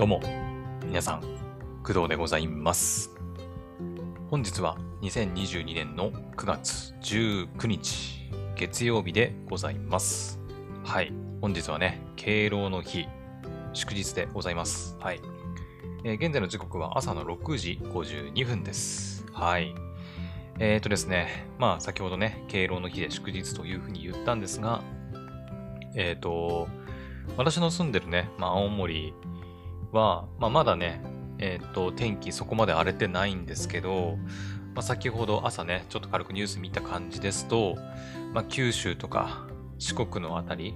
どうも、皆さん、工藤でございます。本日は2022年の9月19日、月曜日でございます。はい、本日はね、敬老の日、祝日でございます。はい。えー現在の時刻は朝の6時52分です。はい。えーとですね、まあ先ほどね、敬老の日で祝日というふうに言ったんですが、えーと、私の住んでるね、まあ青森は、まあまだね、えーと、天気そこまで荒れてないんですけど、まあ先ほど朝ね、ちょっと軽くニュース見た感じですと、まあ九州とか四国のあたり、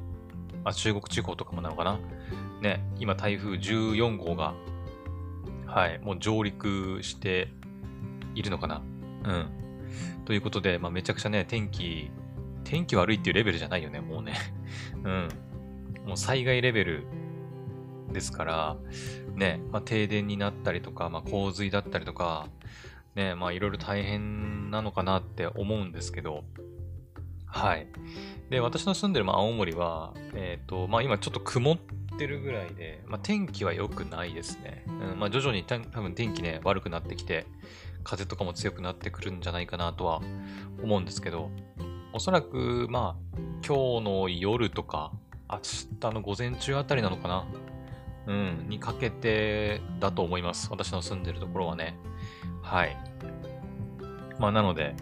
まあ中国地方とかもなのかな、ね、今台風14号が、はい、もう上陸しているのかな。うん。ということで、まあ、めちゃくちゃね、天気、天気悪いっていうレベルじゃないよね、もうね。うん。もう災害レベルですから、ね、まあ、停電になったりとか、まあ、洪水だったりとか、ね、まあ、いろいろ大変なのかなって思うんですけど、はい。で、私の住んでる、ま、青森は、えっ、と、まあ、今ちょっと曇ってるぐらいで、まあ、天気は良くないですね。うん、まあ、徐々にた多分天気ね、悪くなってきて、風とかも強くなってくるんじゃないかなとは思うんですけど、おそらく、まあ、今日の夜とか、明日の午前中あたりなのかなうん、にかけてだと思います。私の住んでるところはね。はい。まあ、なので、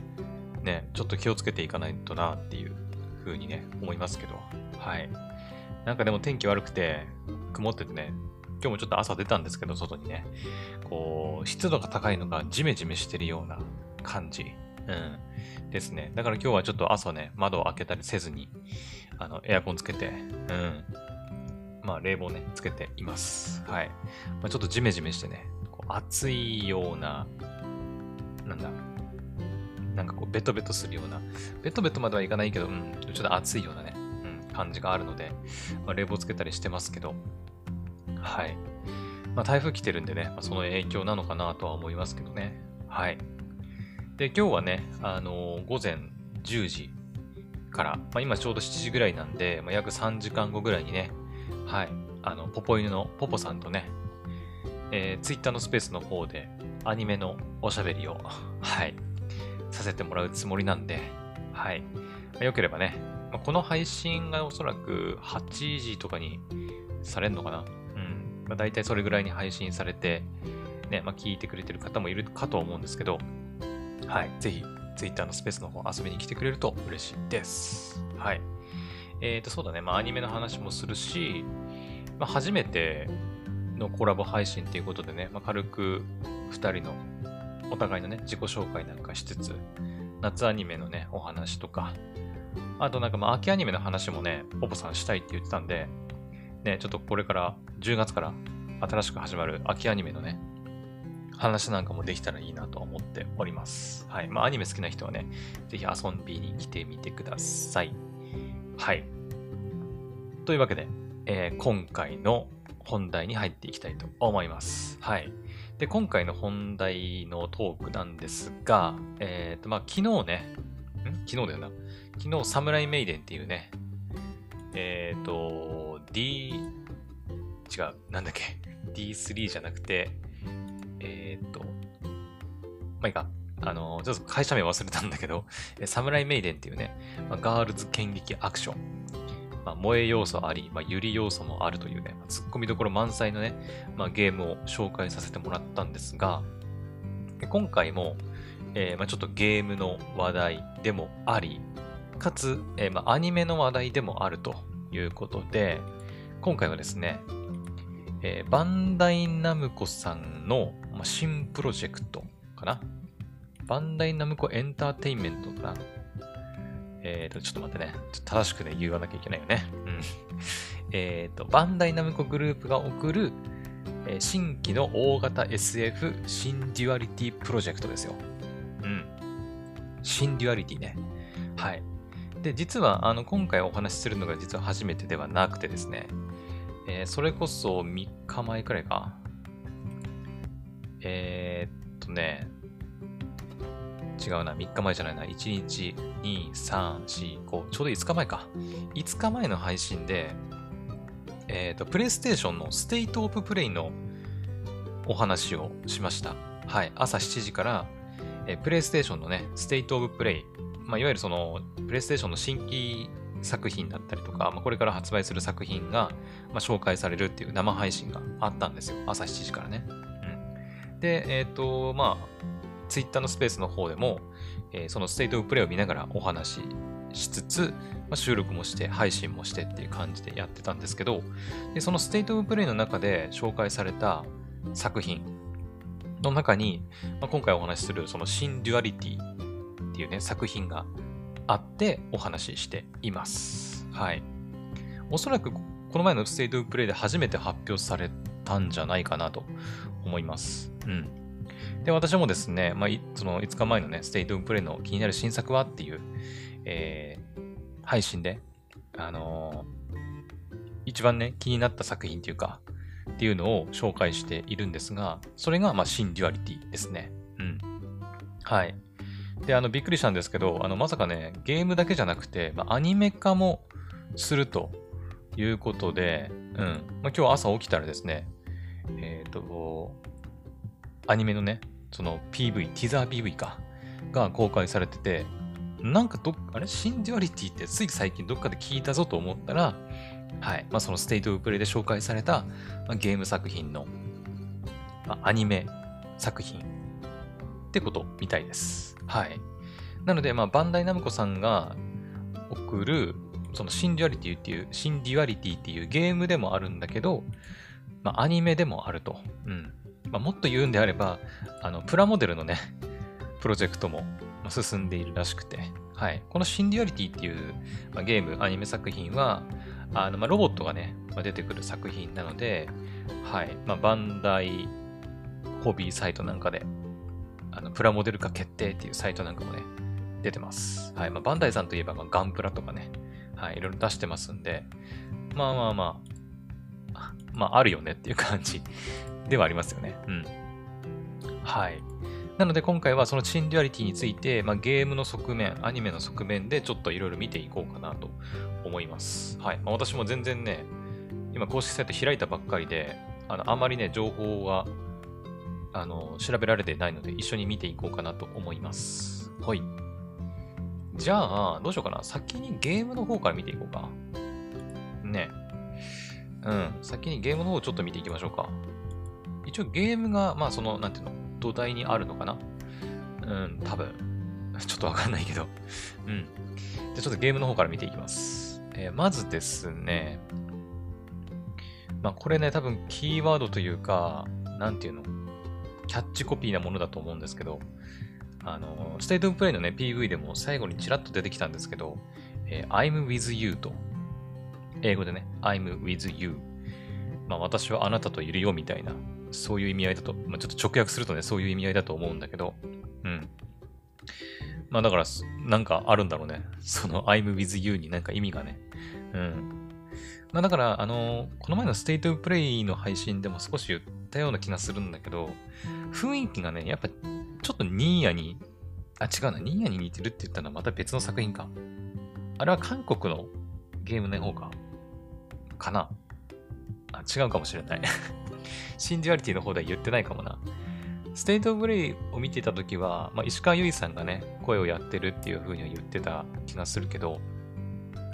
ね、ちょっと気をつけていかないとなっていう風にね、思いますけど。はい。なんかでも天気悪くて、曇っててね、今日もちょっと朝出たんですけど、外にね、こう、湿度が高いのがジメジメしてるような感じ。うん。ですね。だから今日はちょっと朝ね、窓を開けたりせずに、あの、エアコンつけて、うん。まあ、冷房ね、つけています。はい。まあ、ちょっとジメジメしてね、こう暑いような、なんだ、なんかこう、ベトベトするような、ベトベトまではいかないけど、うん、ちょっと暑いようなね、うん、感じがあるので、まあ、冷房つけたりしてますけど、はい。まあ、台風来てるんでね、まあ、その影響なのかなとは思いますけどね。はい。で、今日はね、あのー午前10時から、まあ、今ちょうど7時ぐらいなんで、まあ、約3時間後ぐらいにね、はい、あの、ポポ犬のポポさんとね、えー、ツイッターのスペースの方でアニメのおしゃべりを、はい、させてもらうつもりなんで、はい。まあよければね、まあこの配信がおそらく8時とかにされるのかなうん。まあ、大体それぐらいに配信されて、ね、まあ、聞いてくれてる方もいるかと思うんですけど、はい。ぜひ、Twitter のスペースの方遊びに来てくれると嬉しいです。はい。えーと、そうだね。まあ、アニメの話もするし、まあ、初めてのコラボ配信ということでね、まあ、軽く2人のお互いのね、自己紹介なんかしつつ、夏アニメのね、お話とか、あとなんかまあ、秋アニメの話もね、ポポさんしたいって言ってたんで、ね、ちょっとこれから、10月から新しく始まる秋アニメのね、話なんかもできたらいいなと思っております。はい。まあ、アニメ好きな人はね、ぜひ遊びに来てみてください。はい。というわけで、えー今回の本題に入っていきたいと思います。はい。で、今回の本題のトークなんですが、えっ、と、まあ、昨日ね、ん？昨日だよな。昨日、サムライメイデンっていうね、えっ、と、D、違う、なんだっけ、D3 じゃなくて、えっ、と、まあいいか。あの、ちょっと会社名忘れたんだけど、サムライメイデンっていうね、まガールズ剣撃アクション。まあ、萌え要素あり、まあ、ゆり要素もあるというね、まあ突っ込みどころ満載のね、まあ、ゲームを紹介させてもらったんですが、今回も、えーまあ、ちょっとゲームの話題でもあり、かつ、えーまあ、アニメの話題でもあるということで、今回はですね、えーバンダイナムコさんの、まあ、新プロジェクトかな？バンダイナムコエンターテインメントかな？えっ、と、ちょっと待ってね。正しくね、言わなきゃいけないよね。うん。えっと、バンダイナムコグループが送る、えー新規の大型 SF シンデュアリティプロジェクトですよ。うん。シンデュアリティね。はい。で、実は、あの、今回お話しするのが実は初めてではなくてですね、えーそれこそ3日前くらいか。えーっとね、違うな、3日前じゃないな、1日、2、3、4、5、ちょうど5日前か。5日前の配信で、えっ、と、プレイステーションのステイトオブプレイのお話をしました。はい。朝7時から、えプレイステーションのね、ステイトオブプレイ、まあ、いわゆるその、プレイステーションの新規作品だったりとか、まあ、これから発売する作品が、まあ、紹介されるっていう生配信があったんですよ。朝7時からね。うん。で、えっ、ー、と、まあ、ツイッターのスペースの方でも、えー、そのステイトオブプレイを見ながらお話ししつつ、まあ、収録もして配信もしてっていう感じでやってたんですけど、でそのステイトオブプレイの中で紹介された作品の中に、まあ、今回お話しするそのシンデュアリティっていうね、作品があってお話ししています。はい。おそらくこの前のステイトオブプレイで初めて発表されたんじゃないかなと思います。うん。で、私もですね、まあ、その5日前のね、ステイトオブプレイの気になる新作はっていう、えー、配信で、あのー、一番ね、気になった作品っていうか、っていうのを紹介しているんですが、それが、まあ、シンデュアリティですね。うん。はい。で、あの、びっくりしたんですけど、あの、まさかね、ゲームだけじゃなくて、まあ、アニメ化もするということで、うん。まあ、今日朝起きたらですね、えっ、ー、と、アニメのね、その PV、ティザー PV か、が公開されてて、なんかどっかあれ？シンデュアリティってつい最近どっかで聞いたぞと思ったら、はい。まあ、そのステイトオブプレイで紹介された、まあ、ゲーム作品の、まあ、アニメ作品ってことみたいです。はい。なので、まあ、バンダイナムコさんが送る、そのシンデュアリティっていう、シンデュアリティっていうゲームでもあるんだけど、まあ、アニメでもあると。うん。まあ、もっと言うんであれば、あの、プラモデルのね、プロジェクトも進んでいるらしくて、はい。このシンデュアリティっていう、まあ、ゲーム、アニメ作品は、あのまあ、ロボットがね、まあ、出てくる作品なので、はい。まあ、バンダイホビーサイトなんかで、あのプラモデル化決定っていうサイトなんかもね、出てます。はい。まあ、バンダイさんといえば、まあ、ガンプラとかね、はい。いろいろ出してますんで、まあまあまあ、まあ、あるよねっていう感じではありますよね。うん。はい。なので今回はそのシンデュアリティについて、まあ、ゲームの側面、アニメの側面でちょっといろいろ見ていこうかなと思います。はい。まあ、私も全然ね、今公式サイト開いたばっかりで、あのあまりね、情報があの調べられてないので一緒に見ていこうかなと思います。はい。じゃあ、どうしようかな。先にゲームの方から見ていこうか。ね。うん。先にゲームの方をちょっと見ていきましょうか。一応ゲームが、まあその、なんていうの、土台にあるのかな？うん、多分。ちょっとわかんないけど。うん。じゃちょっとゲームの方から見ていきます。えー、まずですね。まあこれね、多分キーワードというか、なんていうの？キャッチコピーなものだと思うんですけど、あの、ステートオブプレイのね、PV でも最後にちらっと出てきたんですけど、えー、I'm with you と、英語でね、I'm with you。まあ私はあなたといるよみたいなそういう意味合いだと、まあ、ちょっと直訳するとね、そういう意味合いだと思うんだけど、うん。まあだから、なんかあるんだろうね。その I'm with you になんか意味がね。うん。まあだから、あの、この前のステイトオブプレイの配信でも少し言ったような気がするんだけど、雰囲気がね、やっぱちょっとニーヤに、あ、違うな、ニーヤに似てるって言ったのはまた別の作品か。あれは韓国のゲームの方か。かな。あ、違うかもしれない シンデュアリティの方では言ってないかもな。ステイトオブプレイを見てた時は、まあ、石川由依さんがね、声をやってるっていう風には言ってた気がするけど、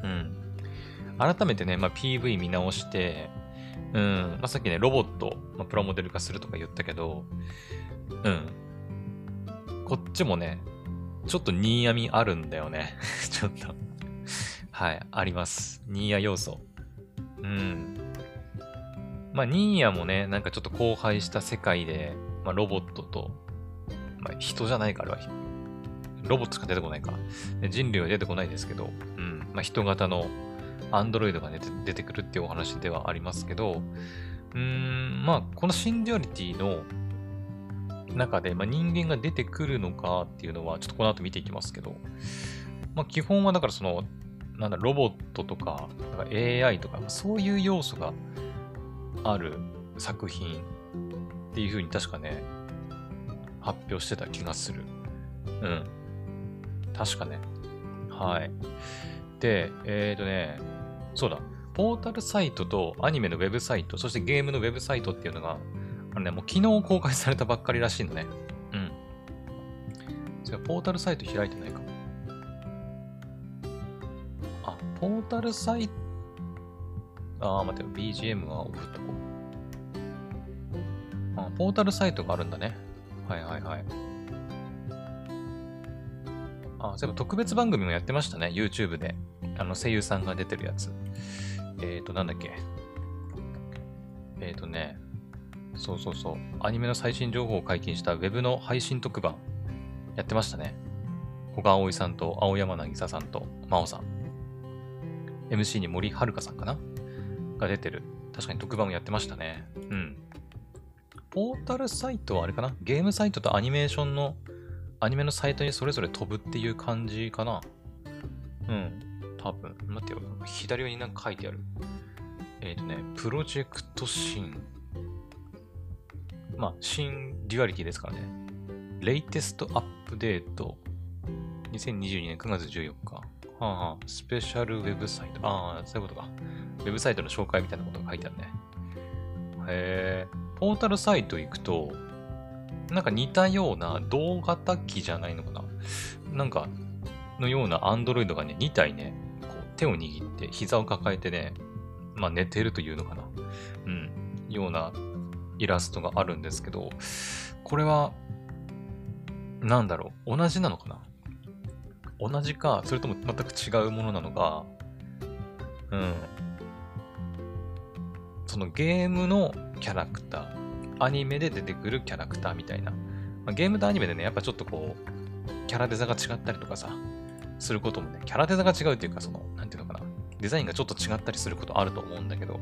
うん。改めてね、まあ、PV 見直して、うん、まあ、さっきね、ロボット、まあ、プラモデル化するとか言ったけど、うん。こっちもね、ちょっとニーアみあるんだよね。ちょっとはい、あります。ニーア要素。うん。まあ、ニーヤもね、なんかちょっと荒廃した世界で、まあ、ロボットと、まあ、人じゃないか、あれは。ロボットしか出てこないか。人類は出てこないですけど、うん。まあ、人型のアンドロイドが、ね、出てくるっていうお話ではありますけど、うーん、まあ、このシンデュアリティの中で、まあ、人間が出てくるのかっていうのは、ちょっとこの後見ていきますけど、まあ、基本はだからその、なんだ、ロボットとか、か AI とか、そういう要素がある作品っていう風に確かね、発表してた気がする。うん。確かね。はい。で、えっ、ー、とね、そうだ。ポータルサイトとアニメのウェブサイト、そしてゲームのウェブサイトっていうのがこれね、もう昨日公開されたばっかりらしいのね。うん。じゃ、ポータルサイト開いてないかも。あ、ポータルサイト、あ、待って。BGM はオフとこう。あ、ポータルサイトがあるんだね。はいはいはい。あ、そういえば特別番組もやってましたね。YouTube で。あの、声優さんが出てるやつ。えっ、ー、と、なんだっけ。えっ、ー、とね、そうそうそう。アニメの最新情報を解禁した Web の配信特番、やってましたね。古賀葵さんと青山渚さんと真央さん。MC に森遥さんかなが出てる。確かに特番もやってましたね。うん。ポータルサイトはあれかな？ゲームサイトとアニメーションのアニメのサイトにそれぞれ飛ぶっていう感じかな。うん。多分。待ってよ。左上になんか書いてある。えっ、ー、とね、プロジェクトシン。まあ、シンデュアリティですからね。 Latest Update。2022年9月14日。はあはあ、 Special Website。ああ、そういうことか。ウェブサイトの紹介みたいなことが書いてあるね。へえ。ポータルサイト行くと、なんか似たような同型機じゃないのかななんか、のようなアンドロイドがね、2体ね、こう手を握って膝を抱えてね、まあ寝てるというのかなうん、ようなイラストがあるんですけど、これは、なんだろう、同じなのかな同じか、それとも全く違うものなのか、うん。そのゲームのキャラクター、アニメで出てくるキャラクターみたいな。まあ、ゲームとアニメでね、やっぱちょっとこう、キャラデザが違ったりとかさ、することもね、キャラデザが違うっていうか、その、なんていうのかな、デザインがちょっと違ったりすることあると思うんだけど、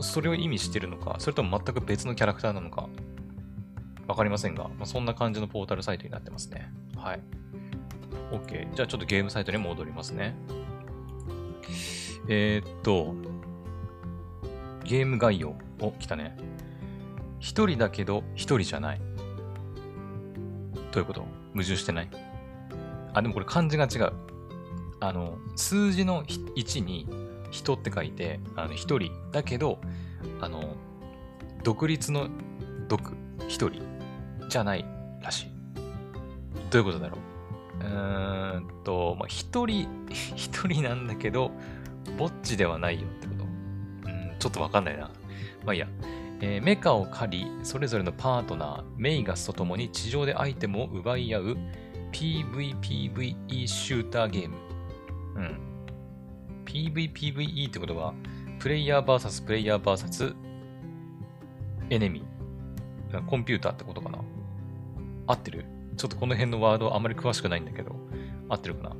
それを意味してるのか、それとも全く別のキャラクターなのか、わかりませんが、まあ、そんな感じのポータルサイトになってますね。はい。OK。じゃあちょっとゲームサイトに戻りますね。えー、っと、ゲーム概要。お、来たね。一人だけど一人じゃない。どういうこと？矛盾してない？あ、でもこれ漢字が違う。あの、数字の1に人って書いて、あの、一人だけど、あの、独立の独、一人じゃないらしい。どういうことだろう？うんと、まあ、一人、一人なんだけど、ぼっちではないよってことうん、ちょっとわかんないな。まあいいや。えー、メカを借り、それぞれのパートナー、メイガスと共に地上でアイテムを奪い合う PVPVE シューターゲーム。うん。PVPVE ってことは、プレイヤー VS プレイヤー VS エネミー。コンピューターってことかな合ってる？ちょっとこの辺のワードあまり詳しくないんだけど、合ってるかな？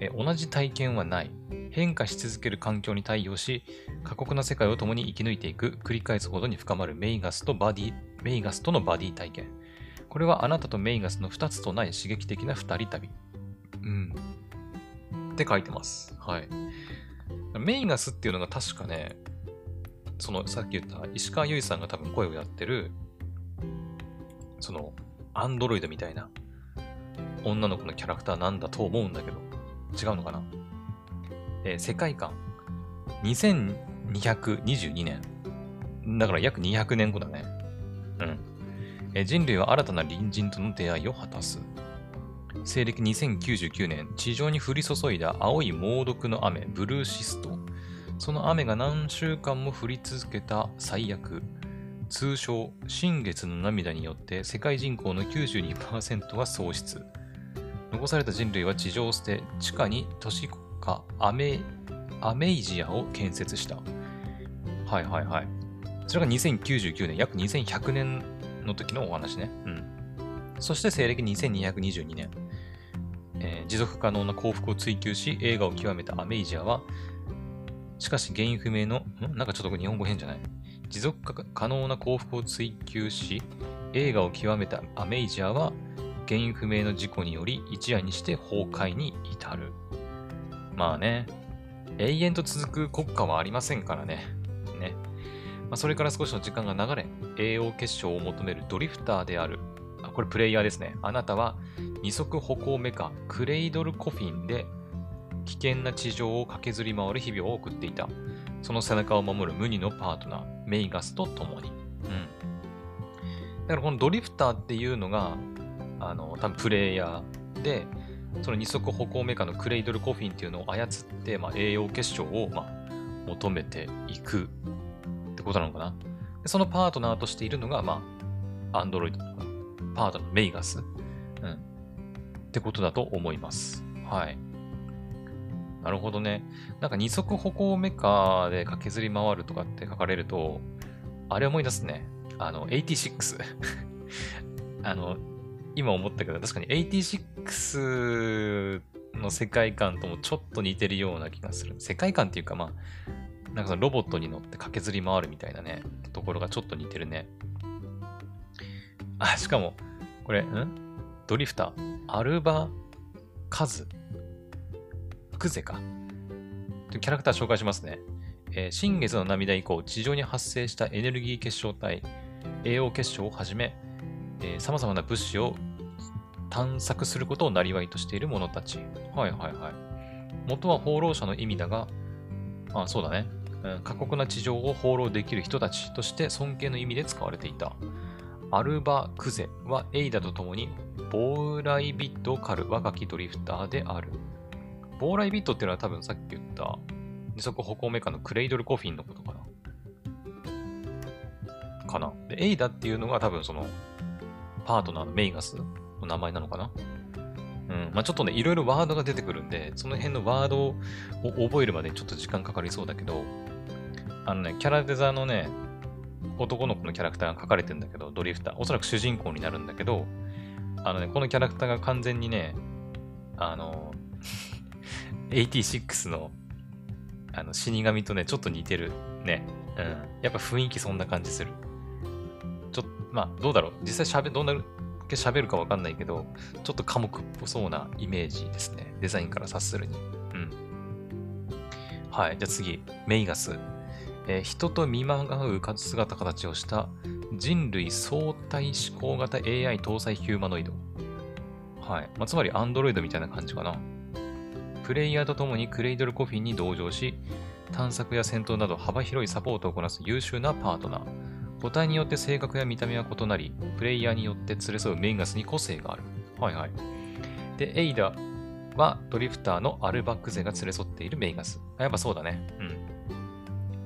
え同じ体験はない。変化し続ける環境に対応し、過酷な世界を共に生き抜いていく、繰り返すほどに深まるメイガスとバディ、メイガスとのバディ体験。これはあなたとメイガスの2つとない刺激的な2人旅。うん。って書いてます。はい。メイガスっていうのが確かね、そのさっき言った石川由依さんが多分声をやってる、その、アンドロイドみたいな女の子のキャラクターなんだと思うんだけど、違うのかな？え、世界観。2222年。だから約200年後だね。うん。え、人類は新たな隣人との出会いを果たす。西暦2099年、地上に降り注いだ青い猛毒の雨、ブルーシスト。その雨が何週間も降り続けた最悪。通称、新月の涙によって世界人口の92%が喪失。残された人類は地上を捨て、地下に都市かアメ、アメイジアを建設した。はいはいはい。それが2099年、約2100年の時のお話ね。うん。そして西暦2222年、えー、持続可能な幸福を追求し、映画を極めたアメイジアは、しかし原因不明の、ん？なんかちょっと日本語変じゃない？持続可能な幸福を追求し、映画を極めたアメイジアは、原因不明の事故により一夜にして崩壊に至る。まあね、永遠と続く国家はありませんからね。ね。まあ、それから少しの時間が流れ、栄養結晶を求めるドリフターである。あ、これプレイヤーですね。あなたは二足歩行メカ、クレイドルコフィンで危険な地上を駆けずり回る日々を送っていた。その背中を守る無二のパートナー、メイガスと共に。うん。だからこのドリフターっていうのが、あの、多分プレイヤーで、その二足歩行メカのクレイドルコフィンっていうのを操って、まあ、栄養結晶を、まあ、求めていくってことなのかな。でそのパートナーとしているのが、まあ、アンドロイドパートナー、メイガス。うん。ってことだと思います。はい。なるほどね。なんか二足歩行メカで駆けずり回るとかって書かれると、あれ思い出すね。あの、86。あの、今思ったけど、確かに86の世界観ともちょっと似てるような気がする。世界観っていうか、まあ、なんかそのロボットに乗って駆けずり回るみたいなね、ところがちょっと似てるね。あ、しかも、これ、ん？ドリフター、アルバ・カズ、クゼか。キャラクター紹介しますね。えー、新月の涙以降、地上に発生したエネルギー結晶体、栄養結晶をはじめ、えー、様々な物資を探索することを生りとしている者たち。はいはいはい。元は放浪者の意味だが、あ、そうだね。過酷な地上を放浪できる人たちとして尊敬の意味で使われていた。アルバ・クゼはエイダと共にボーライビットを狩る若きドリフターである。ボーライビットっていうのは多分さっき言った二足歩行メカのクレイドルコフィンのことかな。かな。で、エイダっていうのが多分そのパートナーのメイガスの名前なのかな。うん。まあちょっとね、いろいろワードが出てくるんで、その辺のワードを覚えるまでちょっと時間かかりそうだけど、あのね、キャラデザのね、男の子のキャラクターが書かれてるんだけど、ドリフター。おそらく主人公になるんだけど、あのね、このキャラクターが完全にね、あの、86のあの死神とね、ちょっと似てるね。うん。やっぱ雰囲気そんな感じする。ちょっと、まあ、どうだろう。実際喋、どんなけ喋るかわかんないけど、ちょっと寡黙っぽそうなイメージですね。デザインから察するに。うん。はい。じゃあ次、メイガス。えー、人と見まがう姿形をした人類相対思考型 AI 搭載ヒューマノイド。はい。まあ、つまりアンドロイドみたいな感じかな。プレイヤーと共にクレイドルコフィンに同乗し、探索や戦闘など幅広いサポートをこなす優秀なパートナー。個体によって性格や見た目は異なり、プレイヤーによって連れ添うメインガスに個性がある。はいはい。で、エイダはドリフターのアルバック勢が連れ添っているメイガス。やっぱそうだね。うん。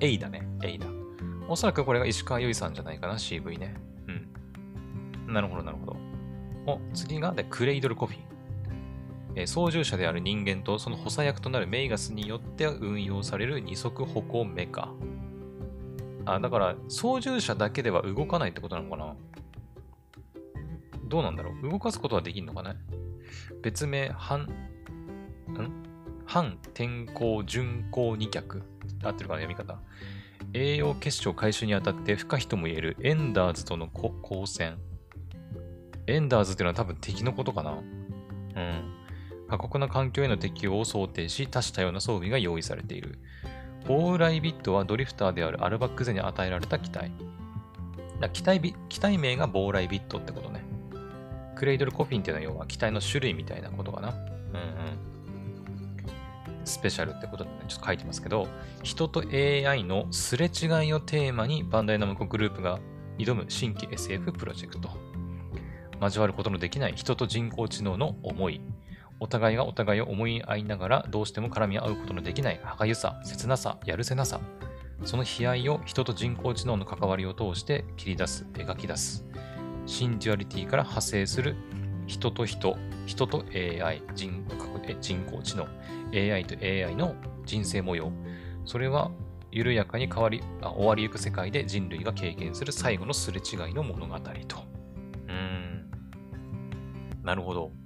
エイダね、エイダ。おそらくこれが石川由依さんじゃないかな、CV ね。うん。なるほど、なるほど。お、次が、で、クレイドルコフィン。え、操縦者である人間とその補佐役となるメイガスによって運用される二足歩行メカ。あ、だから操縦者だけでは動かないってことなのかな？どうなんだろう？動かすことはできんのかな別名、反、ん？反天候巡航二脚？合ってるかな読み方。栄養結晶回収にあたって不可避とも言えるエンダーズとの交戦。エンダーズっていうのは多分敵のことかな？うん。過酷な環境への適応を想定し、多種多様な装備が用意されている。ボーライビットはドリフターであるアルバックゼに与えられた機体。機体機体名がボーライビットってことね。クレイドルコフィンっていうのは要は機体の種類みたいなことかな。うんうん。スペシャルってことでね、ちょっと書いてますけど、人と AI のすれ違いをテーマにバンダイナムコグループが挑む新規 SF プロジェクト。交わることのできない人と人工知能の思い、お互いがお互いを思い合いながらどうしても絡み合うことのできない歯がゆさ、切なさ、やるせなさ、その悲哀を人と人工知能の関わりを通して切り出す、描き出す。シンデュアリティから派生する人と人、人と AI、人人工知能、AI と AI の人生模様。それは緩やかに変わりあ終わりゆく世界で人類が経験する最後のすれ違いの物語と。うーん。なるほど。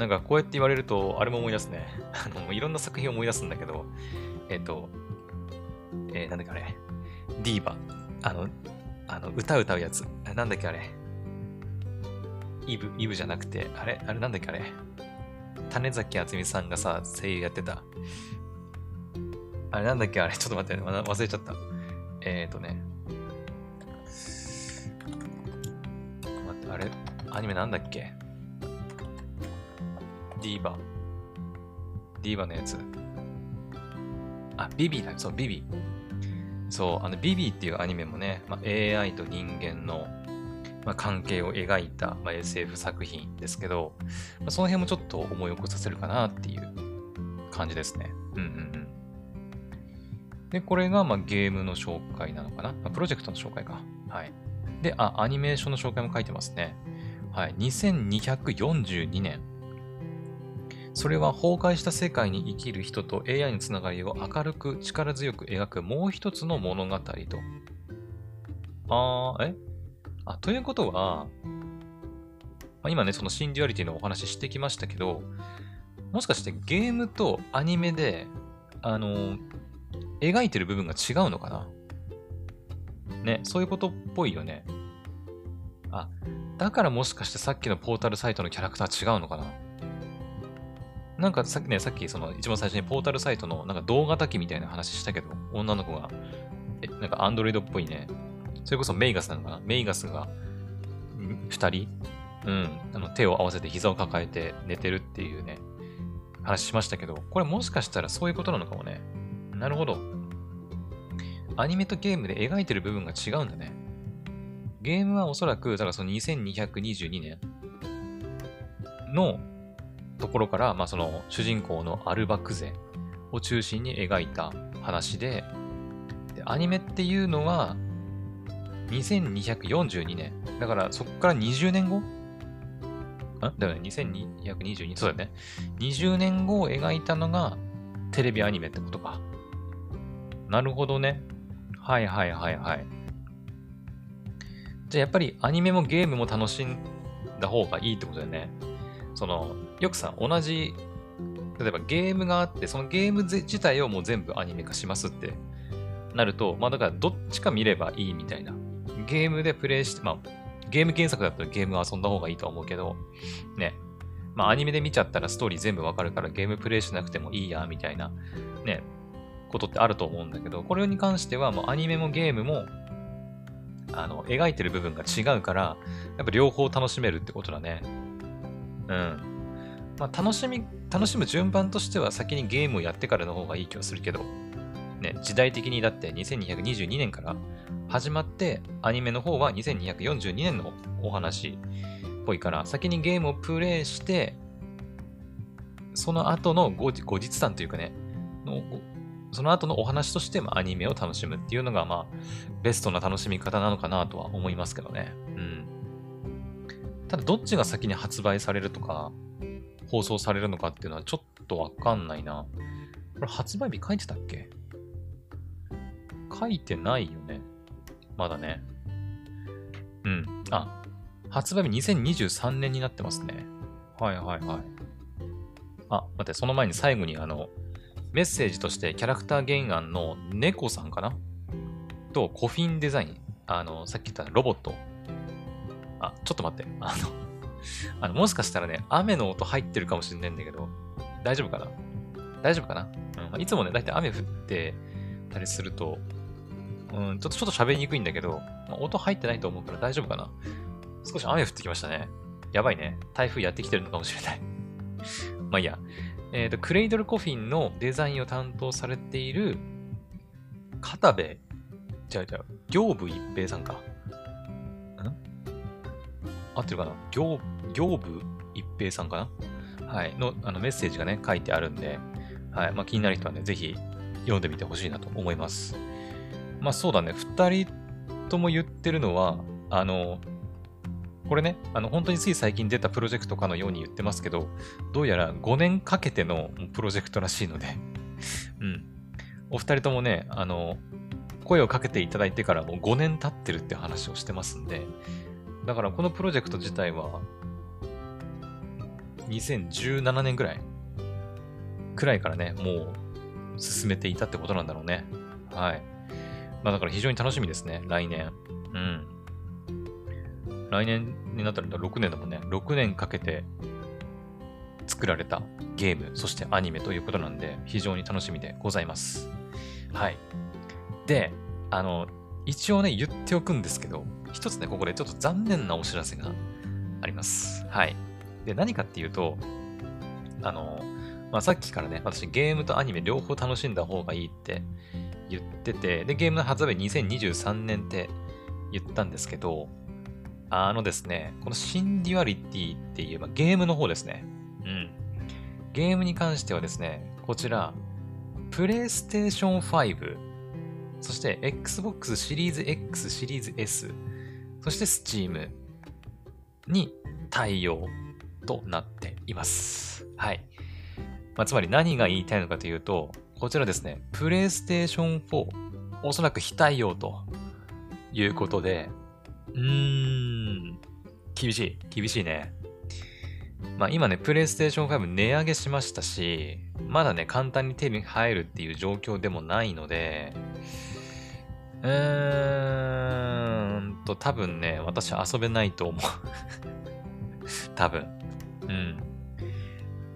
なんかこうやって言われると、あれも思い出すね。あの、いろんな作品を思い出すんだけど、えっ、と、えー、なんだっけあれ、ディーバ。あの、あの、歌歌うやつ。なんだっけあれ。イブ、イブじゃなくて、あれ？あれなんだっけあれ？種崎敦美さんがさ、声優やってた。あれなんだっけあれ？ちょっと待って、忘れちゃった。えっ、ー、とね。待って、あれ？アニメなんだっけ？ディーバ。ディーバのやつ。あ、ビビだ。そう、ビビ。そう、あの、ビビっていうアニメもね、まあ、AI と人間のまあ、関係を描いた、まあ、SF 作品ですけど、まあ、その辺もちょっと思い起こさせるかなっていう感じですね。うんうんうん。で、これがまあゲームの紹介なのかな、まあ、プロジェクトの紹介か。はい。で、あ、アニメーションの紹介も書いてますね。はい。2242年。それは崩壊した世界に生きる人と AI のつながりを明るく力強く描くもう一つの物語と。あー、え？あ、ということは、まあ、今ね、そのシンデュアリティのお話ししてきましたけど、もしかしてゲームとアニメで、あの、描いてる部分が違うのかな？ね、そういうことっぽいよね。あ、だからもしかしてさっきのポータルサイトのキャラクター違うのかな？なんかさっきね、さっきその一番最初にポータルサイトのなんか動画炊きみたいな話したけど、女の子が、え、なんかアンドロイドっぽいね、それこそメイガスなのかな？メイガスが二人、うん、あの手を合わせて膝を抱えて寝てるっていうね、話しましたけど、これもしかしたらそういうことなのかもね。なるほど。アニメとゲームで描いてる部分が違うんだね。ゲームはおそらく、だからその2222年のところから、まあその主人公のアルバクゼを中心に描いた話で、でアニメっていうのは2242年。だからそこから20年後んだよね。2222。そうだよね。20年後を描いたのがテレビアニメってことか。なるほどね。はいはいはいはい。じゃあやっぱりアニメもゲームも楽しんだ方がいいってことだよね。その、よくさ、同じ、例えばゲームがあって、そのゲーム自体をもう全部アニメ化しますってなると、まあだからどっちか見ればいいみたいな。ゲームでプレイして、まあ、ゲーム原作だったらゲーム遊んだ方がいいと思うけど、ね。まあアニメで見ちゃったらストーリー全部わかるからゲームプレイしなくてもいいや、みたいな、ね、ことってあると思うんだけど、これに関してはもうアニメもゲームも、あの、描いてる部分が違うから、やっぱ両方楽しめるってことだね。うん。まあ、楽しみ、楽しむ順番としては先にゲームをやってからの方がいい気はするけど、ね、時代的にだって2222年から始まって、アニメの方は2242年のお話っぽいから、先にゲームをプレイして、その後の後日談というかね、のその後のお話としてもアニメを楽しむっていうのが、まあ、ベストな楽しみ方なのかなとは思いますけどね。うん。ただ、どっちが先に発売されるとか、放送されるのかっていうのはちょっとわかんないな。これ発売日書いてたっけ？書いてないよね。まだね。うん。あ、発売日2023年になってますね。はいはいはい。あ、待って、その前に最後にあの、メッセージとしてキャラクター原案の猫さんかな？と、コフィンデザイン。あの、さっき言ったロボット。あ、ちょっと待って。あの、あのもしかしたらね、雨の音入ってるかもしれないんだけど、大丈夫かな？大丈夫かな、うん、いつもね、だいたい雨降ってたりすると、うん、ちょっと喋りにくいんだけど、まあ、音入ってないと思うから大丈夫かな？少し雨降ってきましたね。やばいね。台風やってきてるのかもしれない まあいいや。えっ、ー、と、クレイドルコフィンのデザインを担当されている、片部、じゃあじゃあ、行部一平さんか。合ってるかな？行、行部？一平さんかな？はい。の、あの、メッセージがね、書いてあるんで、はい。まあ、気になる人はね、ぜひ読んでみてほしいなと思います。まあ、そうだね。二人とも言ってるのは、あの、これね、あの、本当につい最近出たプロジェクトかのように言ってますけど、どうやら5年かけてのプロジェクトらしいので うん。お二人ともね、あの、声をかけていただいてからもう5年経ってるって話をしてますんで、だからこのプロジェクト自体は、2017年ぐらいくらいからね、もう進めていたってことなんだろうね。はい。まあだから非常に楽しみですね、来年。うん。来年になったら6年だもんね。6年かけて作られたゲーム、そしてアニメということなんで、非常に楽しみでございます。はい。で、あの、一応ね、言っておくんですけど、一つね、ここでちょっと残念なお知らせがあります。はい。で、何かっていうと、あの、まあ、さっきからね、私ゲームとアニメ両方楽しんだ方がいいって言ってて、で、ゲームの発売2023年って言ったんですけど、あのですね、このシンデュアリティっていう、まあ、ゲームの方ですね。うん。ゲームに関してはですね、こちら、プレイステーション5、そして Xbox シリーズ X、シリーズ S、そして Steam に対応となっています。はい。まあ、つまり何が言いたいのかというと、こちらですね、プレイステーション4、おそらく非対応ということで、うーん、厳しい、厳しいね。まあ今ね、プレイステーション5値上げしましたし、まだね、簡単に手に入るっていう状況でもないので、うーんと、多分ね、私遊べないと思う 多分。うん。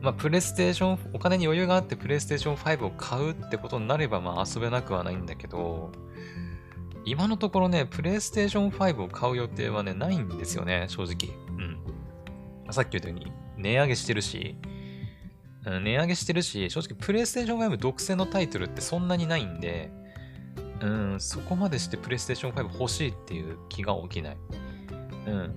まあ、プレイステーション、お金に余裕があってプレイステーション5を買うってことになれば、まあ遊べなくはないんだけど、今のところね、プレイステーション5を買う予定はね、ないんですよね、正直。うん。さっき言ったように、値上げしてるし、値上げしてるし、正直プレイステーション5独占のタイトルってそんなにないんで、うん、そこまでしてプレイステーション5欲しいっていう気が起きない。うん。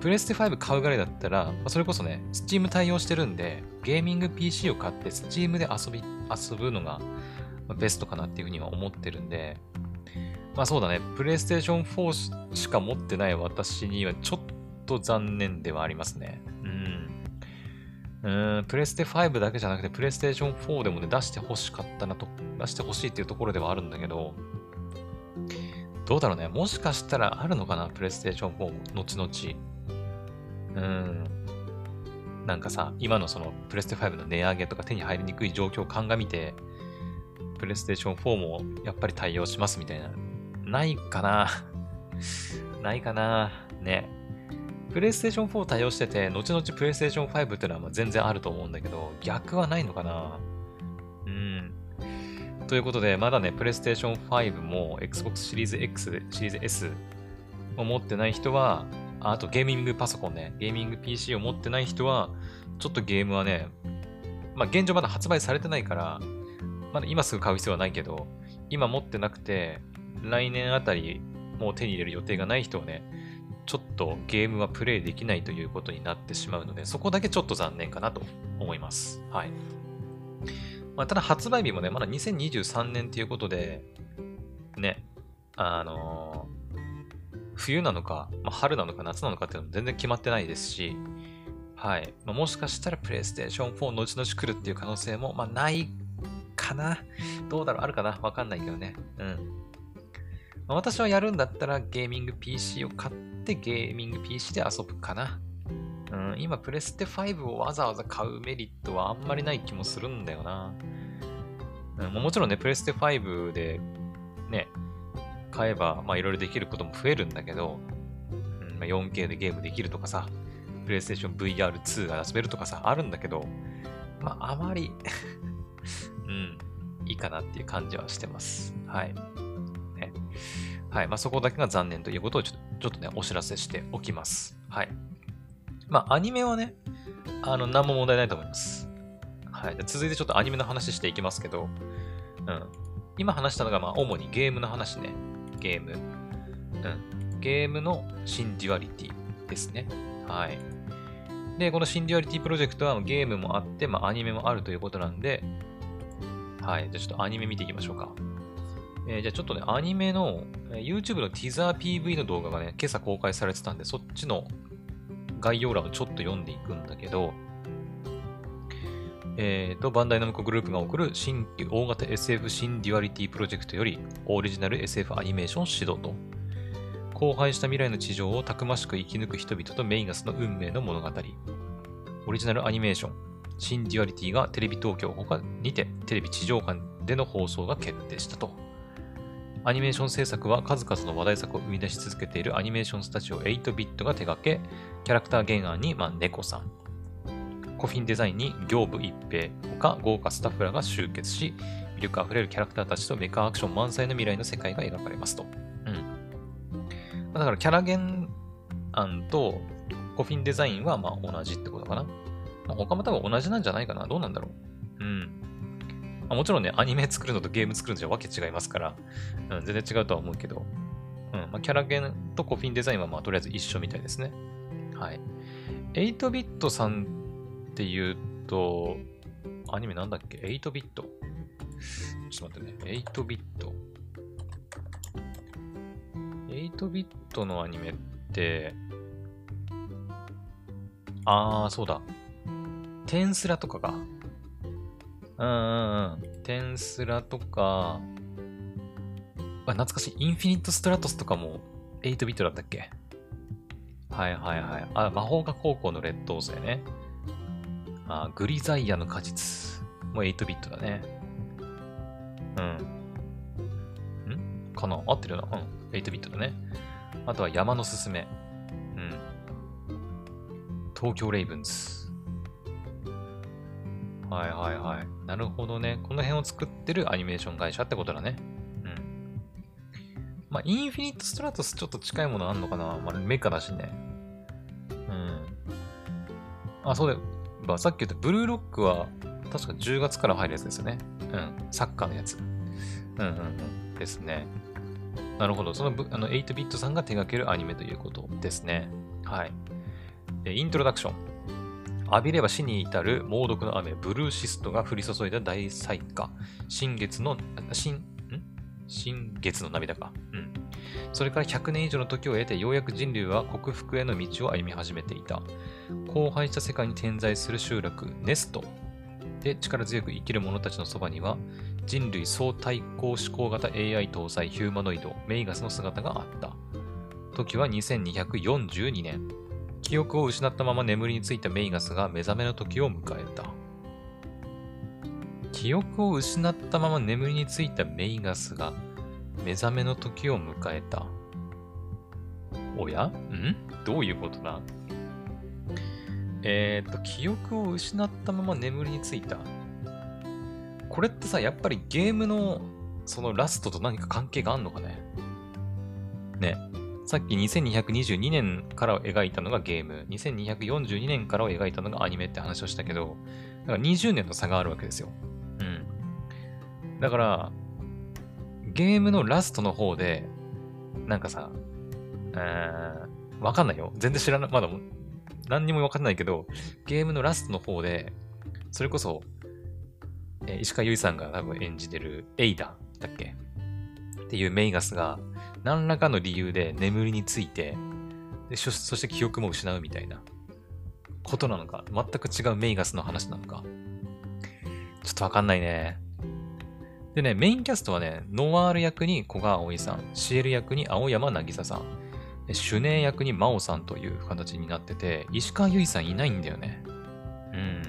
プレステ5買うぐらいだったら、まあ、それこそね、Steam 対応してるんで、ゲーミング PC を買って Steam で遊び、遊ぶのがベストかなっていうふうには思ってるんで、まあそうだね、プレイステーション4しか持ってない私にはちょっと残念ではありますね。うん。うん、プレステ5だけじゃなくて、プレイステーション4でもね、出して欲しかったなと、出して欲しいっていうところではあるんだけど、どうだろうね。もしかしたらあるのかな？プレイステーション4、後々。うん。なんかさ、今のそのプレステ5の値上げとか手に入りにくい状況を鑑みて、プレイステーション4もやっぱり対応しますみたいな。ないかな？ないかな？ね。プレイステーション4対応してて、後々プレイステーション5っていうのは全然あると思うんだけど、逆はないのかな？ということで、まだね、プレイステーション5も Xbox シリーズ X、シリーズ S を持ってない人は、あとゲーミングパソコンね、ゲーミング PC を持ってない人は、ちょっとゲームはね、まあ現状まだ発売されてないから、まだ今すぐ買う必要はないけど、今持ってなくて、来年あたりもう手に入れる予定がない人はね、ちょっとゲームはプレイできないということになってしまうので、そこだけちょっと残念かなと思います。はい。まあ、ただ発売日もね、まだ2023年ということで、ね、あのー、冬なのか、まあ、春なのか夏なのかっていうのも全然決まってないですし、はい。まあ、もしかしたらプレイステーション4後々来るっていう可能性も、まあ、ないかな。どうだろう？あるかな？わかんないけどね。うん。まあ、私はやるんだったらゲーミング PC を買ってゲーミング PC で遊ぶかな。うん、今、プレステ5をわざわざ買うメリットはあんまりない気もするんだよな。うん、もちろんね、プレステ5でね、買えば、まあいろいろできることも増えるんだけど、うんま、4K でゲームできるとかさ、プレイステーション VR2 が遊べるとかさ、あるんだけど、まああまり うん、いいかなっていう感じはしてます。はい。はい。まあ、そこだけが残念ということをちょちょっとね、お知らせしておきます。はい。まあ、アニメはね、あの、何も問題ないと思います。はい。続いてちょっとアニメの話していきますけど、うん。今話したのが、まあ、主にゲームの話ね。ゲーム。うん。ゲームのシンデュアリティですね。はい。で、このシンデュアリティプロジェクトはゲームもあって、まあ、アニメもあるということなんで、はい。じゃあちょっとアニメ見ていきましょうか。えー、じゃあちょっとね、アニメの、えー、YouTube のティザー PV の動画がね、今朝公開されてたんで、そっちの概要欄をちょっと読んでいくんだけど、えーと、バンダイナムコグループが送る新規大型 SF 新デュアリティプロジェクトより、オリジナル SF アニメーション指導と、荒廃した未来の地上をたくましく生き抜く人々とメイガスの運命の物語。オリジナルアニメーション、シンデュアリティがテレビ東京他にてテレビ地上波での放送が決定したと。アニメーション制作は数々の話題作を生み出し続けているアニメーションスタジオ8ビットが手掛け、キャラクター原案に、まあ、猫さん、コフィンデザインに形部一平、他豪華スタッフらが集結し、魅力あふれるキャラクターたちとメカアクション満載の未来の世界が描かれますと。うん。だからキャラ原案とコフィンデザインはまあ同じってことかな。他も多分同じなんじゃないかな。どうなんだろう。うん。まあ、もちろんね、アニメ作るのとゲーム作るのじゃわけ違いますから、うん、全然違うとは思うけど、うん。まあ、キャラゲンとコフィンデザインはまあとりあえず一緒みたいですね。はい。8ビットさんっていうと、アニメなんだっけ ?8 ビット？ちょっと待ってね。8ビット。8ビットのアニメって、あー、そうだ。テンスラとかが。うんうんうん。テンスラとか、あ、懐かしい。インフィニットストラトスとかも8ビットだったっけ？はいはいはい。あ、魔法科高校の劣等生ね。あ、グリザイアの果実。もう8ビットだね。うん。ん？かな？合ってるな。うん。8ビットだね。あとは山のすすめ。うん。東京レイブンズ。はいはいはい。なるほどね。この辺を作ってるアニメーション会社ってことだね。うん。まあ、インフィニットストラトスちょっと近いものあんのかなまあ、メカだしね。うん。あ、そうだよ。ばさっき言ったブルーロックは確か10月から入るやつですよね。うん。サッカーのやつ。うんうんうん。ですね。なるほど。そのあの8ビットさんが手掛けるアニメということですね。はい。イントロダクション。浴びれば死に至る猛毒の雨、ブルーシストが降り注いだ大災禍。新月の、新、ん？新月の涙か。うん。それから100年以上の時を経て、ようやく人類は克服への道を歩み始めていた。荒廃した世界に点在する集落、ネストで力強く生きる者たちのそばには、人類総対抗思考型 AI 搭載ヒューマノイド、メイガスの姿があった。時は2242年。記憶を失ったまま眠りについたメイガスが目覚めの時を迎えた。記憶を失ったまま眠りについたメイガスが目覚めの時を迎えた。おや？ん？どういうことだ？えっ、と、記憶を失ったまま眠りについた。これってさ、やっぱりゲームのそのラストと何か関係があんのかね？ね。さっき2222年からを描いたのがゲーム、2242年からを描いたのがアニメって話をしたけど、だから20年の差があるわけですよ。うん。だから、ゲームのラストの方で、なんかさ、うーん、わかんないよ。全然知らない。まだ何にもわかんないけど、ゲームのラストの方で、それこそ、えー、石川由依さんが多分演じてるエイダだっけ？っていうメイガスが、何らかの理由で眠りについて、でそして記憶も失うみたいなことなのか、全く違うメイガスの話なのか？ちょっとわかんないね。でね、メインキャストはね、ノワール役に古賀葵さん、シエル役に青山渚さん、シュネー役に真央さんという形になってて、石川由依さんいないんだよね。うん。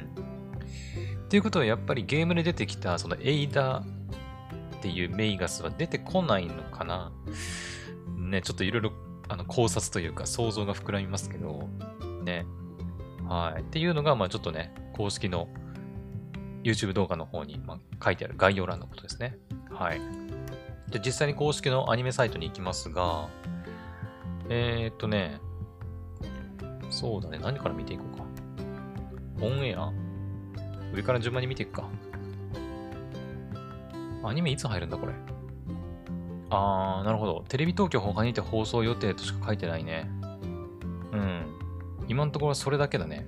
っていうことはやっぱりゲームで出てきたそのエイダーっていうメイガスは出てこないのかなね、ちょっといろいろあの考察というか想像が膨らみますけど、ね。はい。っていうのが、まあちょっとね、公式の YouTube 動画の方に、ま書いてある概要欄のことですね。はい。じゃ実際に公式のアニメサイトに行きますが、えー、っとね、そうだね、何から見ていこうか。オンエア？上から順番に見ていくか。アニメいつ入るんだ、これ？あー、なるほど。テレビ東京他にいて放送予定としか書いてないね。うん。今のところはそれだけだね。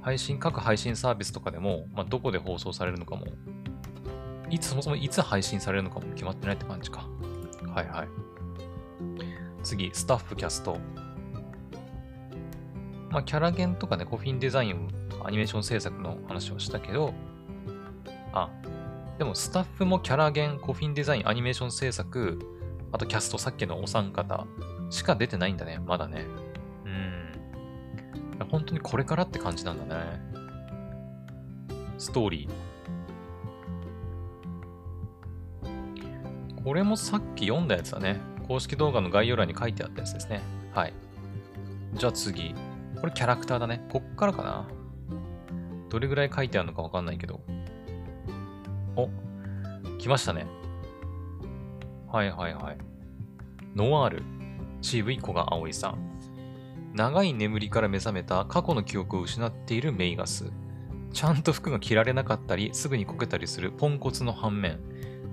配信、各配信サービスとかでも、まあ、どこで放送されるのかも、いつ、そもそもいつ配信されるのかも決まってないって感じか。はいはい。次、スタッフ、キャスト。まあ、キャラゲンとかね、コフィンデザイン、アニメーション制作の話をしたけど、あ、でもスタッフもキャラゲン、コフィンデザイン、アニメーション制作、あとキャスト、さっきのお三方しか出てないんだね、まだね。うん本当にこれからって感じなんだね。ストーリー。これもさっき読んだやつだね。公式動画の概要欄に書いてあったやつですね。はい。じゃあ次。これキャラクターだね。こっからかな。どれぐらい書いてあるのかわかんないけど。お、来ましたね。はいはいはい。ノワール。CV 小賀葵さん。長い眠りから目覚めた過去の記憶を失っているメイガス。ちゃんと服が着られなかったり、すぐにこけたりするポンコツの反面、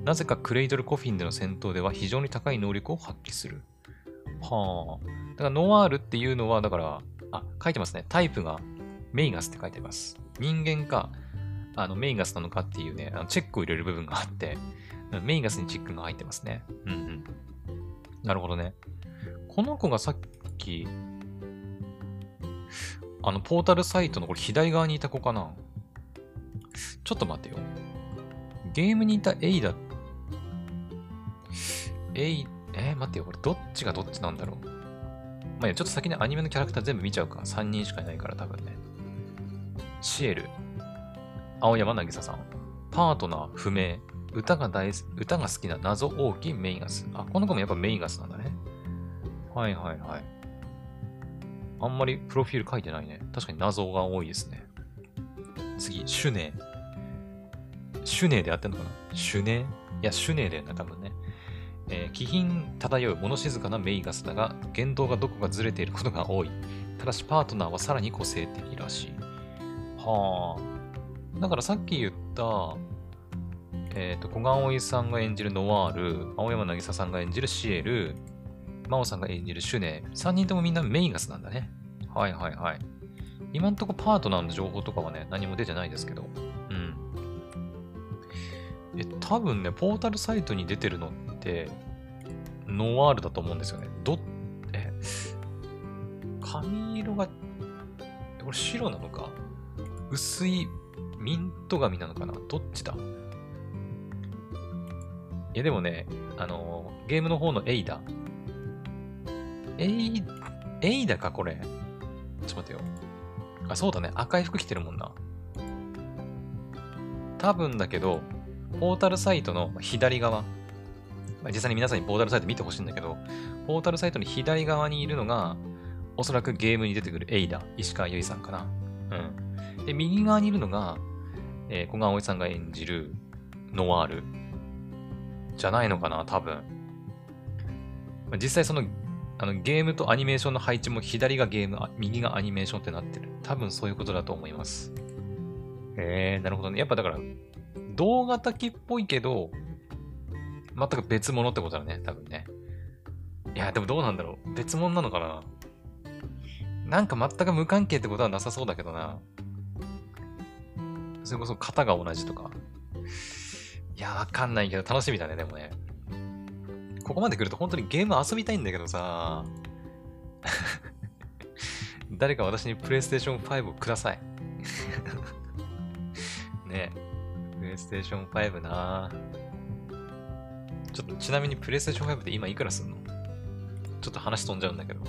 なぜかクレイドルコフィンでの戦闘では非常に高い能力を発揮する。はあ。だからノワールっていうのは、だから、あ、書いてますね。タイプがメイガスって書いてます。人間か、あの、メインガスなのかっていうね、あのチェックを入れる部分があって、メインガスにチェックが入ってますね。うんうん。なるほどね。この子がさっき、あの、ポータルサイトのこれ左側にいた子かなちょっと待ってよ。ゲームにいたエイだ。エイ、えー、待ってよ。これどっちがどっちなんだろう。まあ、ちょっと先にアニメのキャラクター全部見ちゃうか。3人しかいないから多分ね。シエル、青山渚さん、パートナー不明、歌が大歌が好きな謎大きいメイガス。あ、この子もやっぱメイガスなんだね。はいはいはい。あんまりプロフィール書いてないね。確かに謎が多いですね。次、シュネー。シュネーでやってんのかな？シュネ？ーいや、シュネーだよな、多分ね。えー、気品漂う物静かなメイガスだが、言動がどこかずれていることが多い。ただし、パートナーはさらに個性的らしい。はあ。だからさっき言った、えっ、ー、と、小川葵さんが演じるノワール、青山渚さんが演じるシエル、真央さんが演じるシュネ、3人ともみんなメイガスなんだね。はいはいはい。今んとこパートナーの情報とかはね、何も出てないですけど。うん。え、多分ね、ポータルサイトに出てるのって、ノワールだと思うんですよね。ど、え、髪色が、これ白なのか？薄いミント髪なのかな？どっちだ？いやでもね、あのー、ゲームの方のエイダ。エイ、エイダかこれ？ちょっと待ってよ。あ、そうだね。赤い服着てるもんな。多分だけど、ポータルサイトの左側。まあ、実際に皆さんにポータルサイト見てほしいんだけど、ポータルサイトの左側にいるのが、おそらくゲームに出てくるエイダ、石川由依さんかな。うん。で、右側にいるのが、えー、小川葵さんが演じるノワール。じゃないのかな、多分。実際そのあのゲームとアニメーションの配置も左がゲーム、右がアニメーションってなってる。多分そういうことだと思います。えー、なるほどね。やっぱだから、動画炊きっぽいけど、全く別物ってことだね、多分ね。いや、でもどうなんだろう。別物なのかななんか全く無関係ってことはなさそうだけどな。それこそ型が同じとか。いや、わかんないけど楽しみだね、でもね。ここまで来ると本当にゲーム遊びたいんだけどさ。誰か私にプレイステーション5をください。ねプレイステーション5なちょっとちなみにプレイステーション5って今いくらすんの？ちょっと話飛んじゃうんだけど。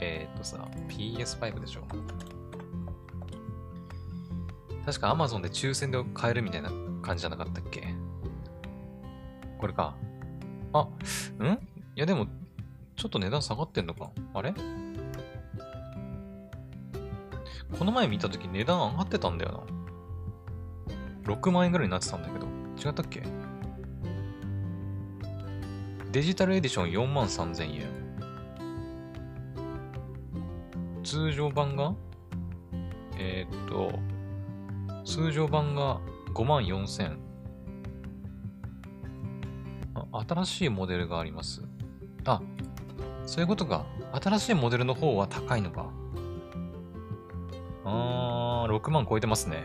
えー、っとさ、PS5 でしょ確か Amazon で抽選で買えるみたいな感じじゃなかったっけ？これか。あ、ん？いやでも、ちょっと値段下がってんのかあれ？この前見たとき値段上がってたんだよな。6万円ぐらいになってたんだけど。違ったっけ？デジタルエディション4万3000円。通常版が？えー、っと、通常版が5万4000。新しいモデルがあります。あ、そういうことか。新しいモデルの方は高いのか。あー、6万超えてますね。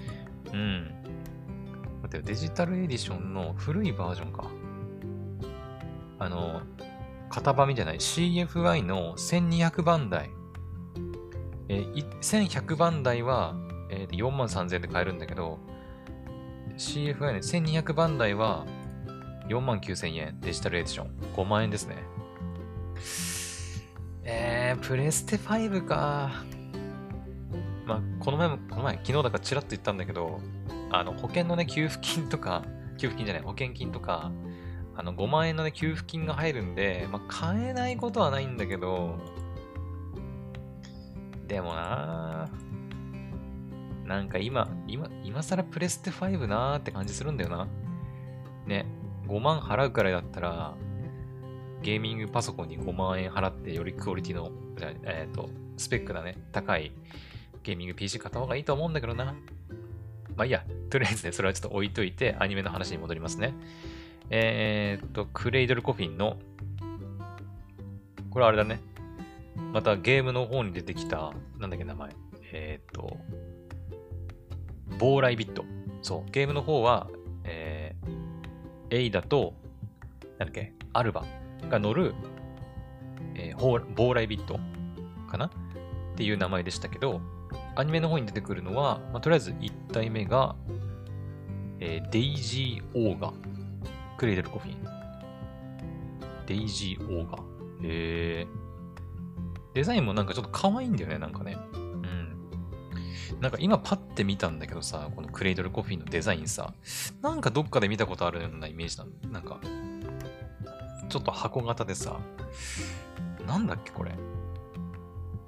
うん。待ってよ、デジタルエディションの古いバージョンか。あの、型番じゃない CFI の1200番台。えー、1100番台は、えー、4万3000円で買えるんだけど、CFI の1200番台は4万9000円、デジタルエディション。5万円ですね。えー、プレステ5か。まあ、この前も、この前、昨日だからチラッと言ったんだけど、あの、保険のね、給付金とか、給付金じゃない、保険金とか、あの、5万円のね、給付金が入るんで、まあ、買えないことはないんだけど、でもなぁなんか今、今、今更プレステ5なーって感じするんだよな。ね。5万払うくらいだったら、ゲーミングパソコンに5万円払ってよりクオリティの、じゃえっ、ー、と、スペックなね、高いゲーミング PC 買った方がいいと思うんだけどな。まあいいや、とりあえずね、それはちょっと置いといて、アニメの話に戻りますね。えっ、と、クレイドルコフィンのこれあれだね。またゲームの方に出てきた、なんだっけ名前。えー、っと、ボーライビット。そう。ゲームの方は、えー、エイダと、なんだっけ、アルバが乗る、えー、ボーライビットかな？っていう名前でしたけど、アニメの方に出てくるのは、まあ、とりあえず1体目が、えー、デイジー・オーガ。クレイドル・コフィン。デイジー・オーガ。へえ。デザインもなんかちょっと可愛いんだよね、なんかね。なんか今パッて見たんだけどさ、このクレイドル・コフィンのデザインさ、なんかどっかで見たことあるようなイメージなの。なんか、ちょっと箱型でさ、なんだっけこれ。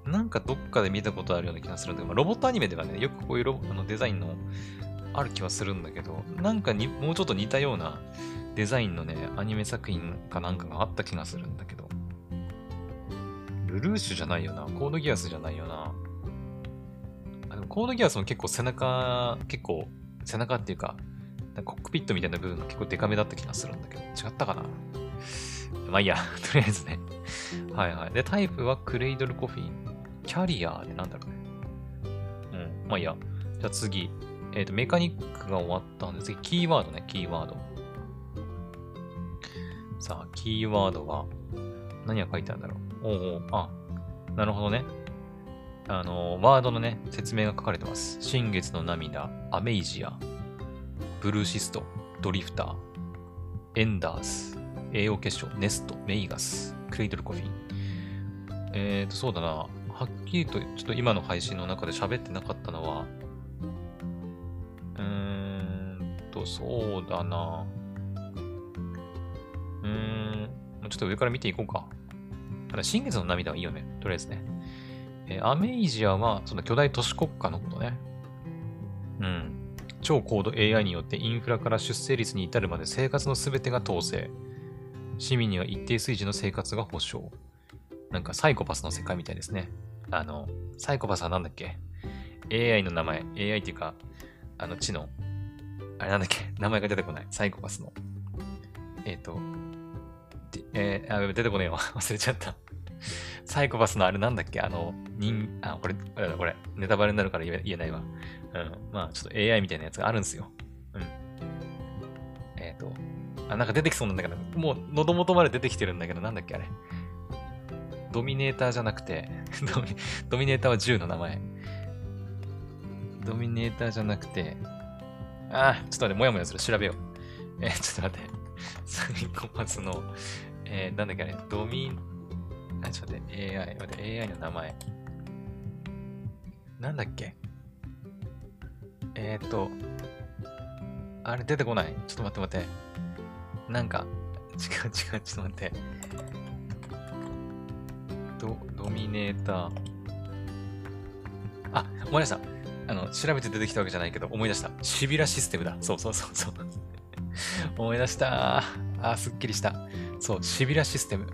なんかどっかで見たことあるような気がするんだけど、まあ、ロボットアニメではね、よくこういうロあのデザインのある気はするんだけど、なんかにもうちょっと似たようなデザインのね、アニメ作品かなんかがあった気がするんだけど。ルルーシュじゃないよな。コードギアスじゃないよな。コードギアスも結構背中、結構背中っていうか、コックピットみたいな部分が結構デカめだった気がするんだけど、違ったかな？まあいいや、とりあえずね。はいはい。で、タイプはクレイドルコフィン。キャリアーでなんだろうね。うん。まあいいや。じゃあ次。えっ、ー、と、メカニックが終わったんで、次、キーワードね、キーワード。さあ、キーワードは、何が書いてあるんだろう。おお、あ、なるほどね。あの、ワードのね、説明が書かれてます。新月の涙、アメイジア、ブルーシスト、ドリフター、エンダース、栄養結晶、ネスト、メイガス、クレイドルコフィン。えーと、そうだな。はっきりと、ちょっと今の配信の中で喋ってなかったのは、うーんと、そうだな。うーん、ちょっと上から見ていこうか。ただ、新月の涙はいいよね。とりあえずね。えー、アメイジアは、その巨大都市国家のことね。うん。超高度 AI によってインフラから出生率に至るまで生活のすべてが統制。市民には一定水準の生活が保障。なんかサイコパスの世界みたいですね。あの、サイコパスはなんだっけ ?AI の名前。AI っていうか、あの、知能。あれなんだっけ？名前が出てこない。サイコパスの。えっ、ー、と、えー、あ、出てこねえわ。忘れちゃった。サイコパスのあれなんだっけ？あの、人、あ、これ、これ、ネタバレになるから言えないわ。うん。まあ、ちょっと AI みたいなやつがあるんですよ。うん。えっ、ー、と、あ、なんか出てきそうなんだけど、もう喉元まで出てきてるんだけど、なんだっけあれ。ドミネーターじゃなくて ドミ、ドミネーターは銃の名前。ドミネーターじゃなくて、あ、ちょっと待って、もやもやする。調べよう。えー、ちょっと待って。サイコパスの、えー、なんだっけあれ、ドミ、あ、ちょっと待って、AI、AI の名前。なんだっけ？えー、っと、あれ出てこない？ちょっと待って待って。なんか、違う違う、ちょっと待って。ド、ドミネーター。あ、思い出した。あの、調べて出てきたわけじゃないけど、思い出した。シビラシステムだ。そうそうそうそう。思い出した。あ、すっきりした。そう、シビラシステム。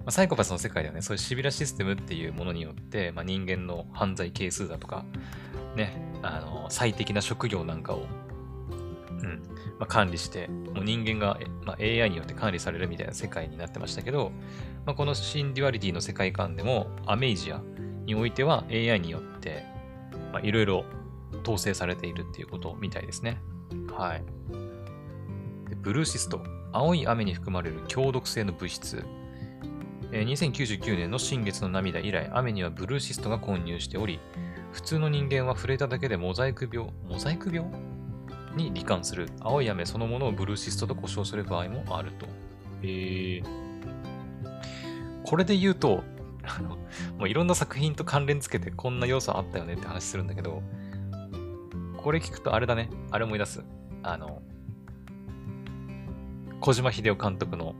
まあ、サイコパスの世界ではね、そういうシビラシステムっていうものによって、まあ、人間の犯罪係数だとか、ね、あの、最適な職業なんかをうんまあ、管理して、もう人間が、まあ、AI によって管理されるみたいな世界になってましたけど、まあ、このシンデュアリティの世界観でも、アメイジアにおいては AI によって、まあ、いろいろ統制されているっていうことみたいですね。はい。ブルーシスト、青い雨に含まれる強毒性の物質。えー、2099年の新月の涙以来、雨にはブルーシストが混入しており、普通の人間は触れただけでモザイク病、モザイク病に罹患する青い雨そのものをブルーシストと呼称する場合もあると。えー、これで言うと、あの、もういろんな作品と関連付けてこんな要素あったよねって話するんだけど、これ聞くとあれだね。あれ思い出す。あの、小島秀夫監督の、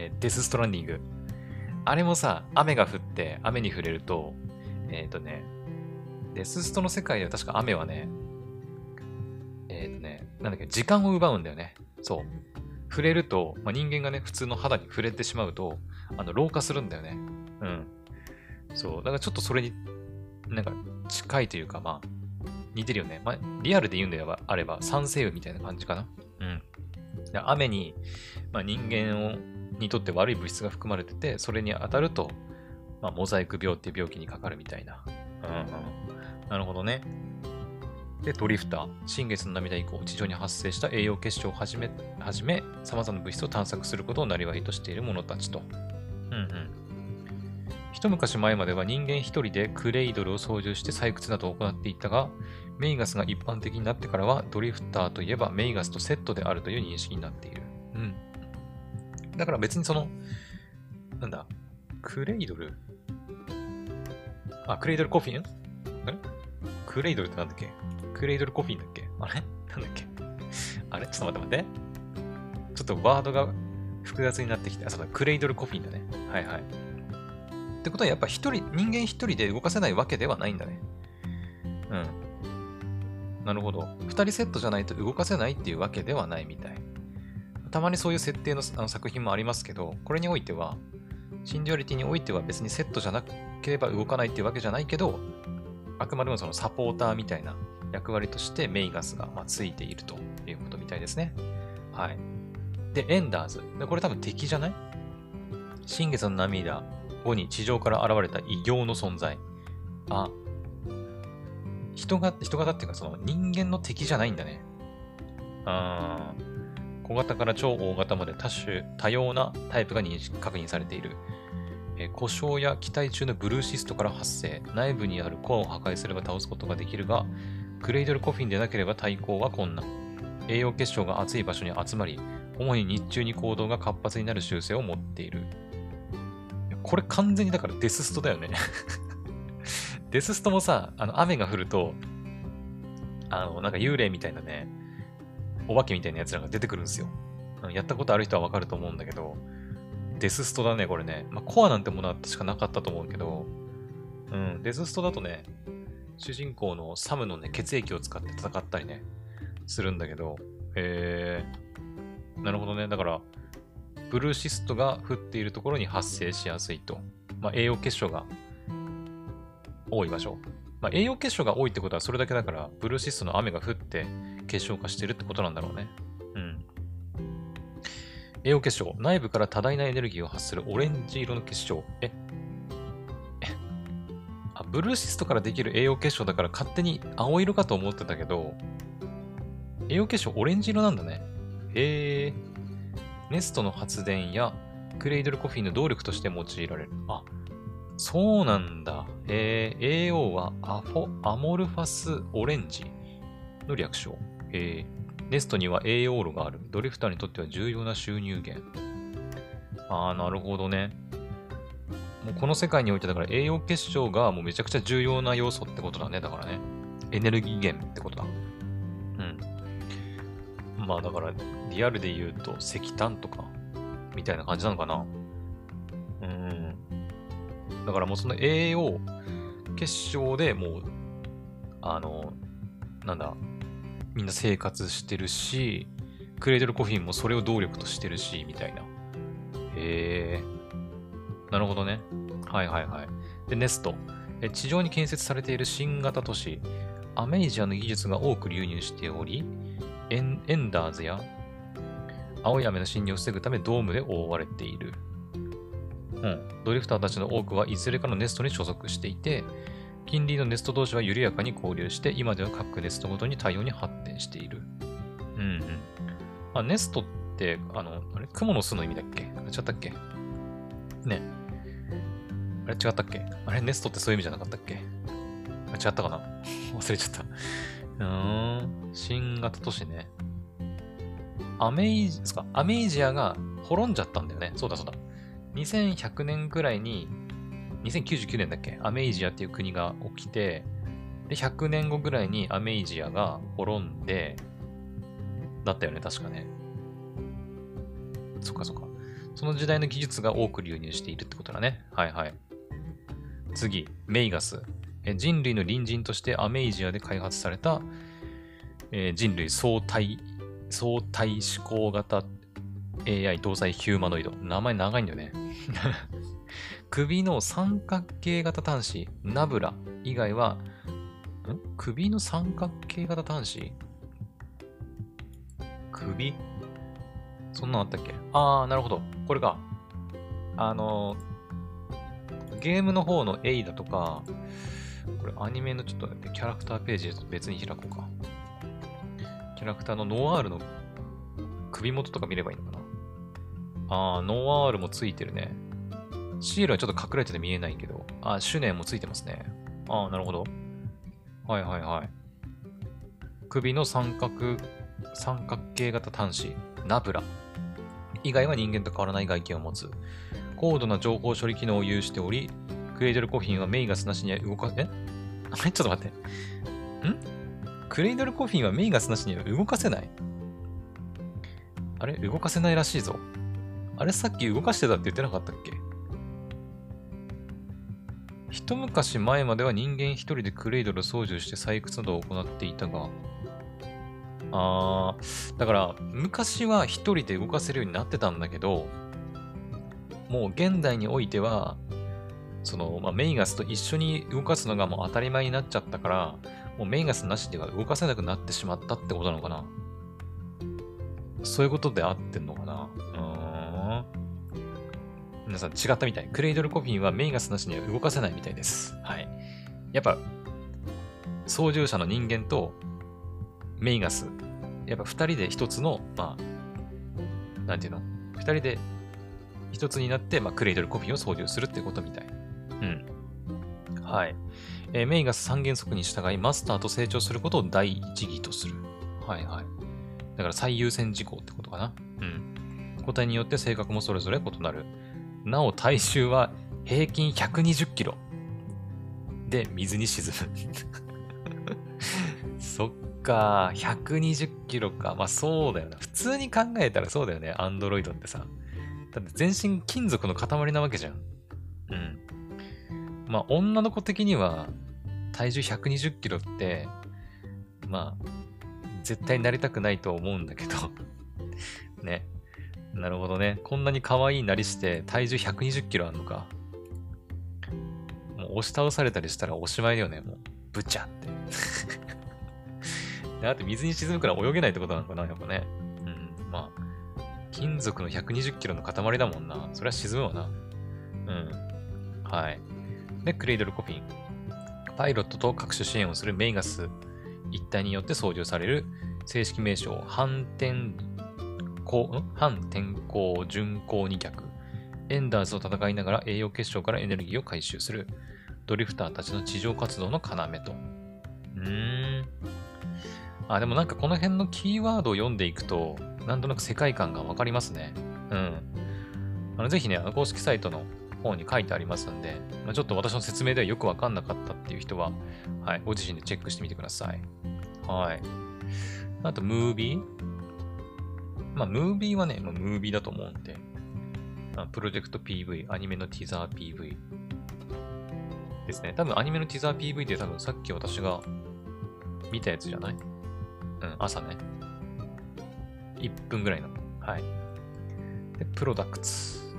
えー、デス・ストランディング。あれもさ、雨が降って雨に触れると、えっ、ー、とね、デスストの世界では確か雨はね、えっ、ー、とね、なんだっけ、時間を奪うんだよね。そう。触れると、まあ、人間がね、普通の肌に触れてしまうと、あの、老化するんだよね。うん。そう。だからちょっとそれに、なんか、近いというか、まあ、似てるよね。まあ、リアルで言うんであれば、酸性雨みたいな感じかな。うん。雨に、まあ、人間を、にとって悪い物質が含まれてて、それに当たると、まあ、モザイク病っていう病気にかかるみたいな。うんうん。なるほどね。で、ドリフター。新月の涙以降、地上に発生した栄養結晶をはじめ、はじめ、様々な物質を探索することをなりわいとしている者たちと。うんうん。一昔前までは人間一人でクレイドルを操縦して採掘などを行っていたが、メイガスが一般的になってからは、ドリフターといえばメイガスとセットであるという認識になっている。うん。だから別にその、なんだ、クレイドル？あ、クレイドルコフィン？あれ？クレイドルってなんだっけ？クレイドルコフィンだっけ？あれ？なんだっけ？あれ？ちょっと待って待って。ちょっとワードが複雑になってきて、あ、そうだ、クレイドルコフィンだね。はいはい。ってことはやっぱ一人、人間一人で動かせないわけではないんだね。うん。なるほど。2人セットじゃないと動かせないっていうわけではないみたい。たまにそういう設定のあの作品もありますけど、これにおいては、シンデュアリティにおいては別にセットじゃなければ動かないっていうわけじゃないけど、あくまでもそのサポーターみたいな役割としてメイガスがまついているということみたいですね。はい。で、エンダーズ。でこれ多分敵じゃない？新月の涙後に地上から現れた異形の存在。あ、人が、人型っていうかその人間の敵じゃないんだね。あ小型から超大型まで多種、多様なタイプが認識確認されている。え故障や機体中のブルーシストから発生。内部にあるコアを破壊すれば倒すことができるが、クレイドルコフィンでなければ対抗は困難。栄養結晶が熱い場所に集まり、主に日中に行動が活発になる習性を持っている。これ完全にだからデスストだよね デスストもさ、あの、雨が降ると、あの、なんか幽霊みたいなね、お化けみたいな奴らが出てくるんですよ。やったことある人はわかると思うんだけど、デスストだね、これね。まあ、コアなんてものは確かなかったと思うけど、うん、デスストだとね、主人公のサムのね、血液を使って戦ったりね、するんだけど、へえ、なるほどね。だから、ブルーシストが降っているところに発生しやすいと。まあ、栄養結晶が多い場所。まあ、栄養結晶が多いってことはそれだけだから、ブルーシストの雨が降って結晶化してるってことなんだろうね。うん。栄養結晶。内部から多大なエネルギーを発するオレンジ色の結晶。え？あ、ブルーシストからできる栄養結晶だから勝手に青色かと思ってたけど、栄養結晶オレンジ色なんだね。へえ。ネストの発電やクレイドルコフィンの動力として用いられる。あ、そうなんだ。えー、AO はアフォ、アモルファスオレンジの略称。えー、ネストには AO 炉がある。ドリフターにとっては重要な収入源。あー、なるほどね。もうこの世界においてだから栄養結晶がもうめちゃくちゃ重要な要素ってことだね。だからね。エネルギー源ってことだ。うん。まあだからリアルで言うと石炭とかみたいな感じなのかな。うんだからもうその栄養結晶でもう、あの、なんだ、みんな生活してるし、クレイドルコフィンもそれを動力としてるし、みたいな。へえ。なるほどね。はいはいはい。で、ネスト。地上に建設されている新型都市、アメイジアの技術が多く流入しており、エンエンダーズや青い雨の侵入を防ぐためドームで覆われている。うん。ドリフターたちの多くはいずれかのネストに所属していて、近隣のネスト同士は緩やかに交流して、今では各ネストごとに対応に発展している。うんうん。まあ、ネストって、あの、あれ？雲の巣の意味だっけ？あれ違ったっけ？ね。あれ？違ったっけ？あれ？ネストってそういう意味じゃなかったっけ？あ違ったかな？忘れちゃった。うーん。新型都市ね。アメイジ、すかアメイジアが滅んじゃったんだよね。そうだそうだ。2100年ぐらいに、2099年だっけ？アメイジアっていう国が起きて、で、100年後ぐらいにアメイジアが滅んで、だったよね、確かね。そっかそっか。その時代の技術が多く流入しているってことだね。はいはい。次、メイガス。え人類の隣人としてアメイジアで開発された、えー、人類相対、相対思考型 AI 搭載ヒューマノイド。名前長いんだよね。首の三角形型端子、ナブラ以外は、ん？首の三角形型端子？首？そんなのあったっけ？あー、なるほど。これか。あの、ゲームの方のエイだとか、これアニメのちょっとキャラクターページ別に開こうか。キャラクターのノワールの首元とか見ればいいのかな？ああ、ノワールもついてるね。シールはちょっと隠れてて見えないけど、あ、シュネもついてますね。ああ、なるほど。はいはいはい。首の三角、三角形型端子、ナブラ。以外は人間と変わらない外見を持つ。高度な情報処理機能を有しており、クレイドルコフィンはメイガスなしには動か、え？あ れちょっと待って。ん？クレイドルコフィンはメイガスなしには動かせない？あれ？動かせないらしいぞ。あれ？さっき動かしてたって言ってなかったっけ？一昔前までは人間一人でクレイドル操縦して採掘などを行っていたが、あー、だから昔は一人で動かせるようになってたんだけど、もう現代においては、その、まあ、メイガスと一緒に動かすのがもう当たり前になっちゃったから、もうメイガスなしでは動かせなくなってしまったってことなのかなそういうことで合ってんのかなうーん。皆さん違ったみたい。クレイドルコフィンはメイガスなしには動かせないみたいです。はい。やっぱ、操縦者の人間とメイガス、やっぱ二人で一つの、まあ、なんていうの？二人で一つになって、まあ、クレイドルコフィンを操縦するってことみたい。うん。はい。えー、メイガス三原則に従い、マスターと成長することを第一義とする。はいはい。だから最優先事項ってことかな。うん。個体によって性格もそれぞれ異なる。なお体重は平均120キロ。で、水に沈む。そっか、120キロか。まあそうだよな。普通に考えたらそうだよね。アンドロイドってさ。だって全身金属の塊なわけじゃん。うん。まあ女の子的には体重120キロって、まあ、絶対なりたくないと思うんだけど ね。なるほどね。こんなに可愛いなりして体重120キロあんのか。もう押し倒されたりしたらおしまいだよね。もう、ぶちゃって だって水に沈むから泳げないってことなのかな、やっぱね。うん、まあ、金属の120キロの塊だもんな。それは沈むわな。うん。はい。で、クレイドルコフィン。パイロットと各種支援をするメイガス一体によって操縦される正式名称、反転航、反転航巡航二脚。エンダーズを戦いながら栄養結晶からエネルギーを回収するドリフターたちの地上活動の要と。うーん。あ、でもなんかこの辺のキーワードを読んでいくと、なんとなく世界観がわかりますね。うん。あのぜひね、公式サイトの方に書いてありますんで、まあ、ちょっと私の説明ではよくわかんなかったっていう人は、はい、ご自身でチェックしてみてください。はい。あと、ムービーまあ、ムービーはね、まあ、ムービーだと思うんで、まあプロジェクト PV、アニメのティザー PV ですね。多分アニメのティザー PV って多分さっき私が見たやつじゃない？うん、朝ね。1分ぐらいの。はい。で、プロダクツ。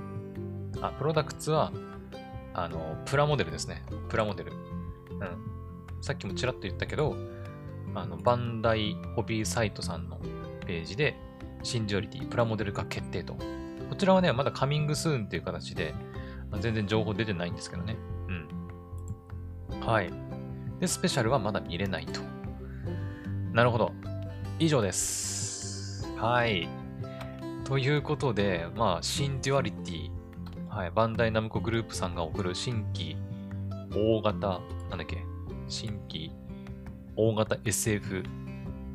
あ、プロダクツは、あの、プラモデルですね。プラモデル。うん。さっきもちらっと言ったけど、あの、バンダイホビーサイトさんのページで、シンジュアリティ、プラモデル化決定と。こちらはね、まだカミングスーンっていう形で、全然情報出てないんですけどね。うん。はい。で、スペシャルはまだ見れないと。なるほど。以上です。はい。ということで、まあ、シンデュアリティ、はい、バンダイナムコグループさんが送る新規大型、なんだっけ、新規大型 SF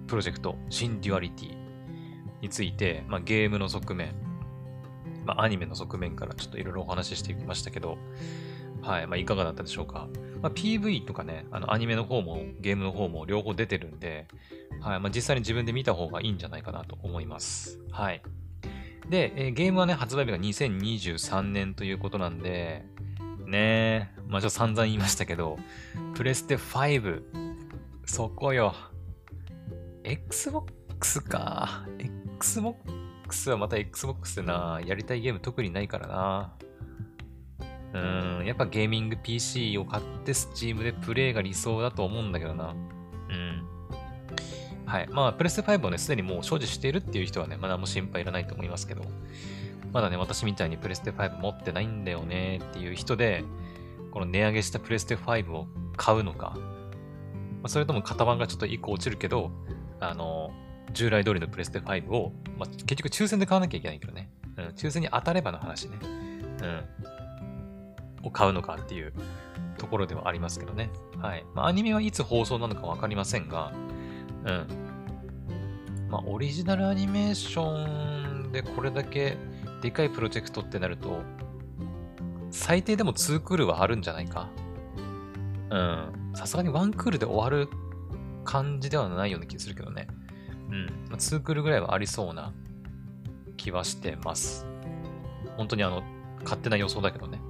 プロジェクト、シンデュアリティについて、まあ、ゲームの側面、まあ、アニメの側面からちょっといろいろお話ししてきましたけど、はい、まあ、いかがだったでしょうか。まあ、PV とかね、あのアニメの方もゲームの方も両方出てるんで、はいまあ、実際に自分で見た方がいいんじゃないかなと思います。はい。で、えー、ゲームはね、発売日が2023年ということなんで、ねえ、まあちょっと散々言いましたけど、プレステ5、そこよ。Xbox か。Xbox はまた Xbox でな、やりたいゲーム特にないからな。うーん、やっぱゲーミング PC を買って Steam でプレイが理想だと思うんだけどな。うん。はい。まあ、プレス5をね、すでにもう所持しているっていう人はね、まあ何も心配いらないと思いますけど。まだね、私みたいにプレステ5持ってないんだよねっていう人で、この値上げしたプレステ5を買うのか、まあ、それとも型番がちょっと1個落ちるけど、あの、従来通りのプレステ5を、まあ、結局抽選で買わなきゃいけないけどね。うん、抽選に当たればの話ね。うん。を買うのかっていうところではありますけどね。はい。まあ、アニメはいつ放送なのかわかりませんが、うん。まあ、オリジナルアニメーションでこれだけでかいプロジェクトってなると、最低でも2クールはあるんじゃないか。うん。さすがに1クールで終わる感じではないような気がするけどね。うん。まあ、2クールぐらいはありそうな気はしてます。本当にあの、勝手な予想だけどね。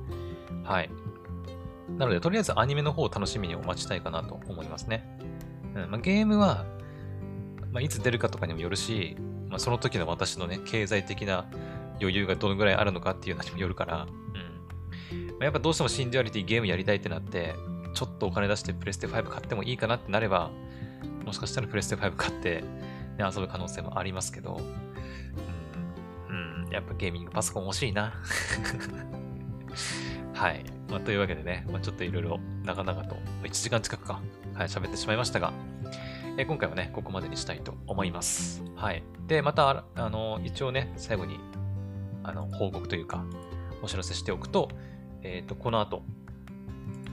はい。なので、とりあえずアニメの方を楽しみにお待ちたいかなと思いますね。うんまあ、ゲームは、まあ、いつ出るかとかにもよるし、まあ、その時の私のね、経済的な余裕がどのぐらいあるのかっていうのにもよるから、うん。まあ、やっぱどうしてもシンジュアリティゲームやりたいってなって、ちょっとお金出してプレステ5買ってもいいかなってなれば、もしかしたらプレステ5買って、ね、遊ぶ可能性もありますけど、うん、うん、やっぱゲーミングパソコン欲しいな。はい。まあ、というわけでね、まあ、ちょっといろいろ長々と、1時間近くか、はい、喋ってしまいましたが、え今回はね、ここまでにしたいと思います。はい。で、また、あの、一応ね、最後に、あの、報告というか、お知らせしておくと、えっ、ー、と、この後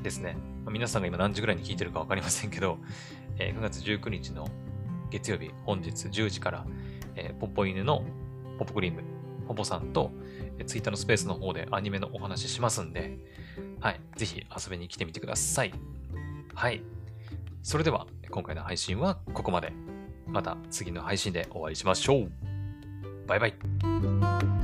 ですね、まあ、皆さんが今何時ぐらいに聞いてるかわかりませんけど、えー、9月19日の月曜日、本日10時から、えー、ポッポ犬のポップクリーム、ポポさんと、ツイッターのスペースの方でアニメのお話ししますんで、はい。ぜひ遊びに来てみてください。はい。それでは、今回の配信はここまで。また次の配信でお会いしましょう。バイバイ。